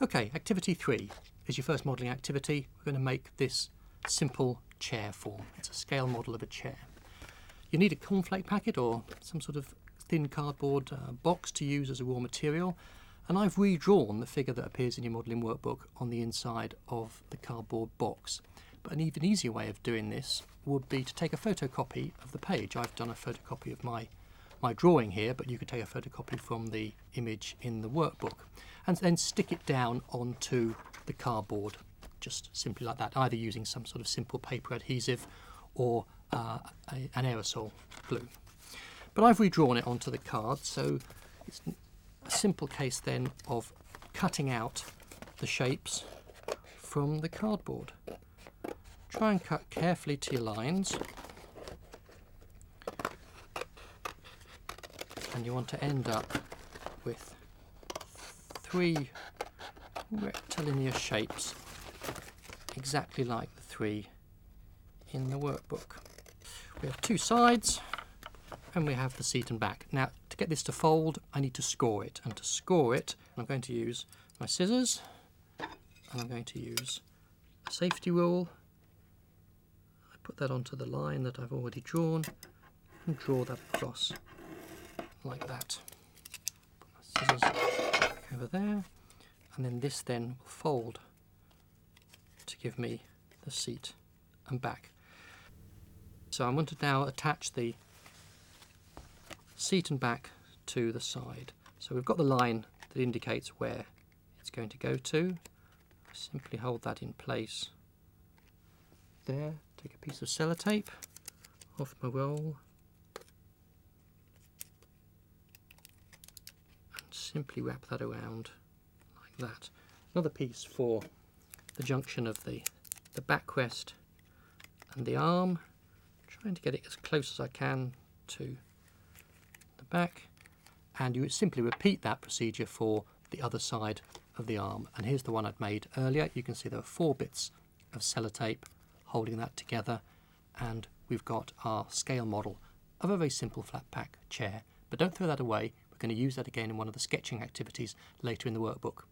Okay, activity three is your first modelling activity. We're going to make this simple chair form. It's a scale model of a chair. You need a cornflake packet or some sort of thin cardboard uh, box to use as a raw material. And I've redrawn the figure that appears in your modelling workbook on the inside of the cardboard box. But an even easier way of doing this would be to take a photocopy of the page. I've done a photocopy of my, my drawing here, but you could take a photocopy from the image in the workbook and then stick it down onto the cardboard, just simply like that, either using some sort of simple paper adhesive or uh, a, an aerosol glue. But I've redrawn it onto the card, so it's a simple case then of cutting out the shapes from the cardboard. Try and cut carefully to your lines. And you want to end up with three rectilinear shapes exactly like the three in the workbook. We have two sides and we have the seat and back. Now to get this to fold I need to score it and to score it I'm going to use my scissors and I'm going to use a safety rule. I put that onto the line that I've already drawn and draw that across like that. Put my scissors over there and then this then will fold to give me the seat and back. So I want to now attach the seat and back to the side. So we've got the line that indicates where it's going to go to. Simply hold that in place there. Take a piece of sellotape off my roll simply wrap that around like that. Another piece for the junction of the, the backrest and the arm. Trying to get it as close as I can to the back. And you simply repeat that procedure for the other side of the arm. And here's the one I'd made earlier. You can see there are four bits of sellotape holding that together. And we've got our scale model of a very simple flat pack chair. But don't throw that away. We're going to use that again in one of the sketching activities later in the workbook.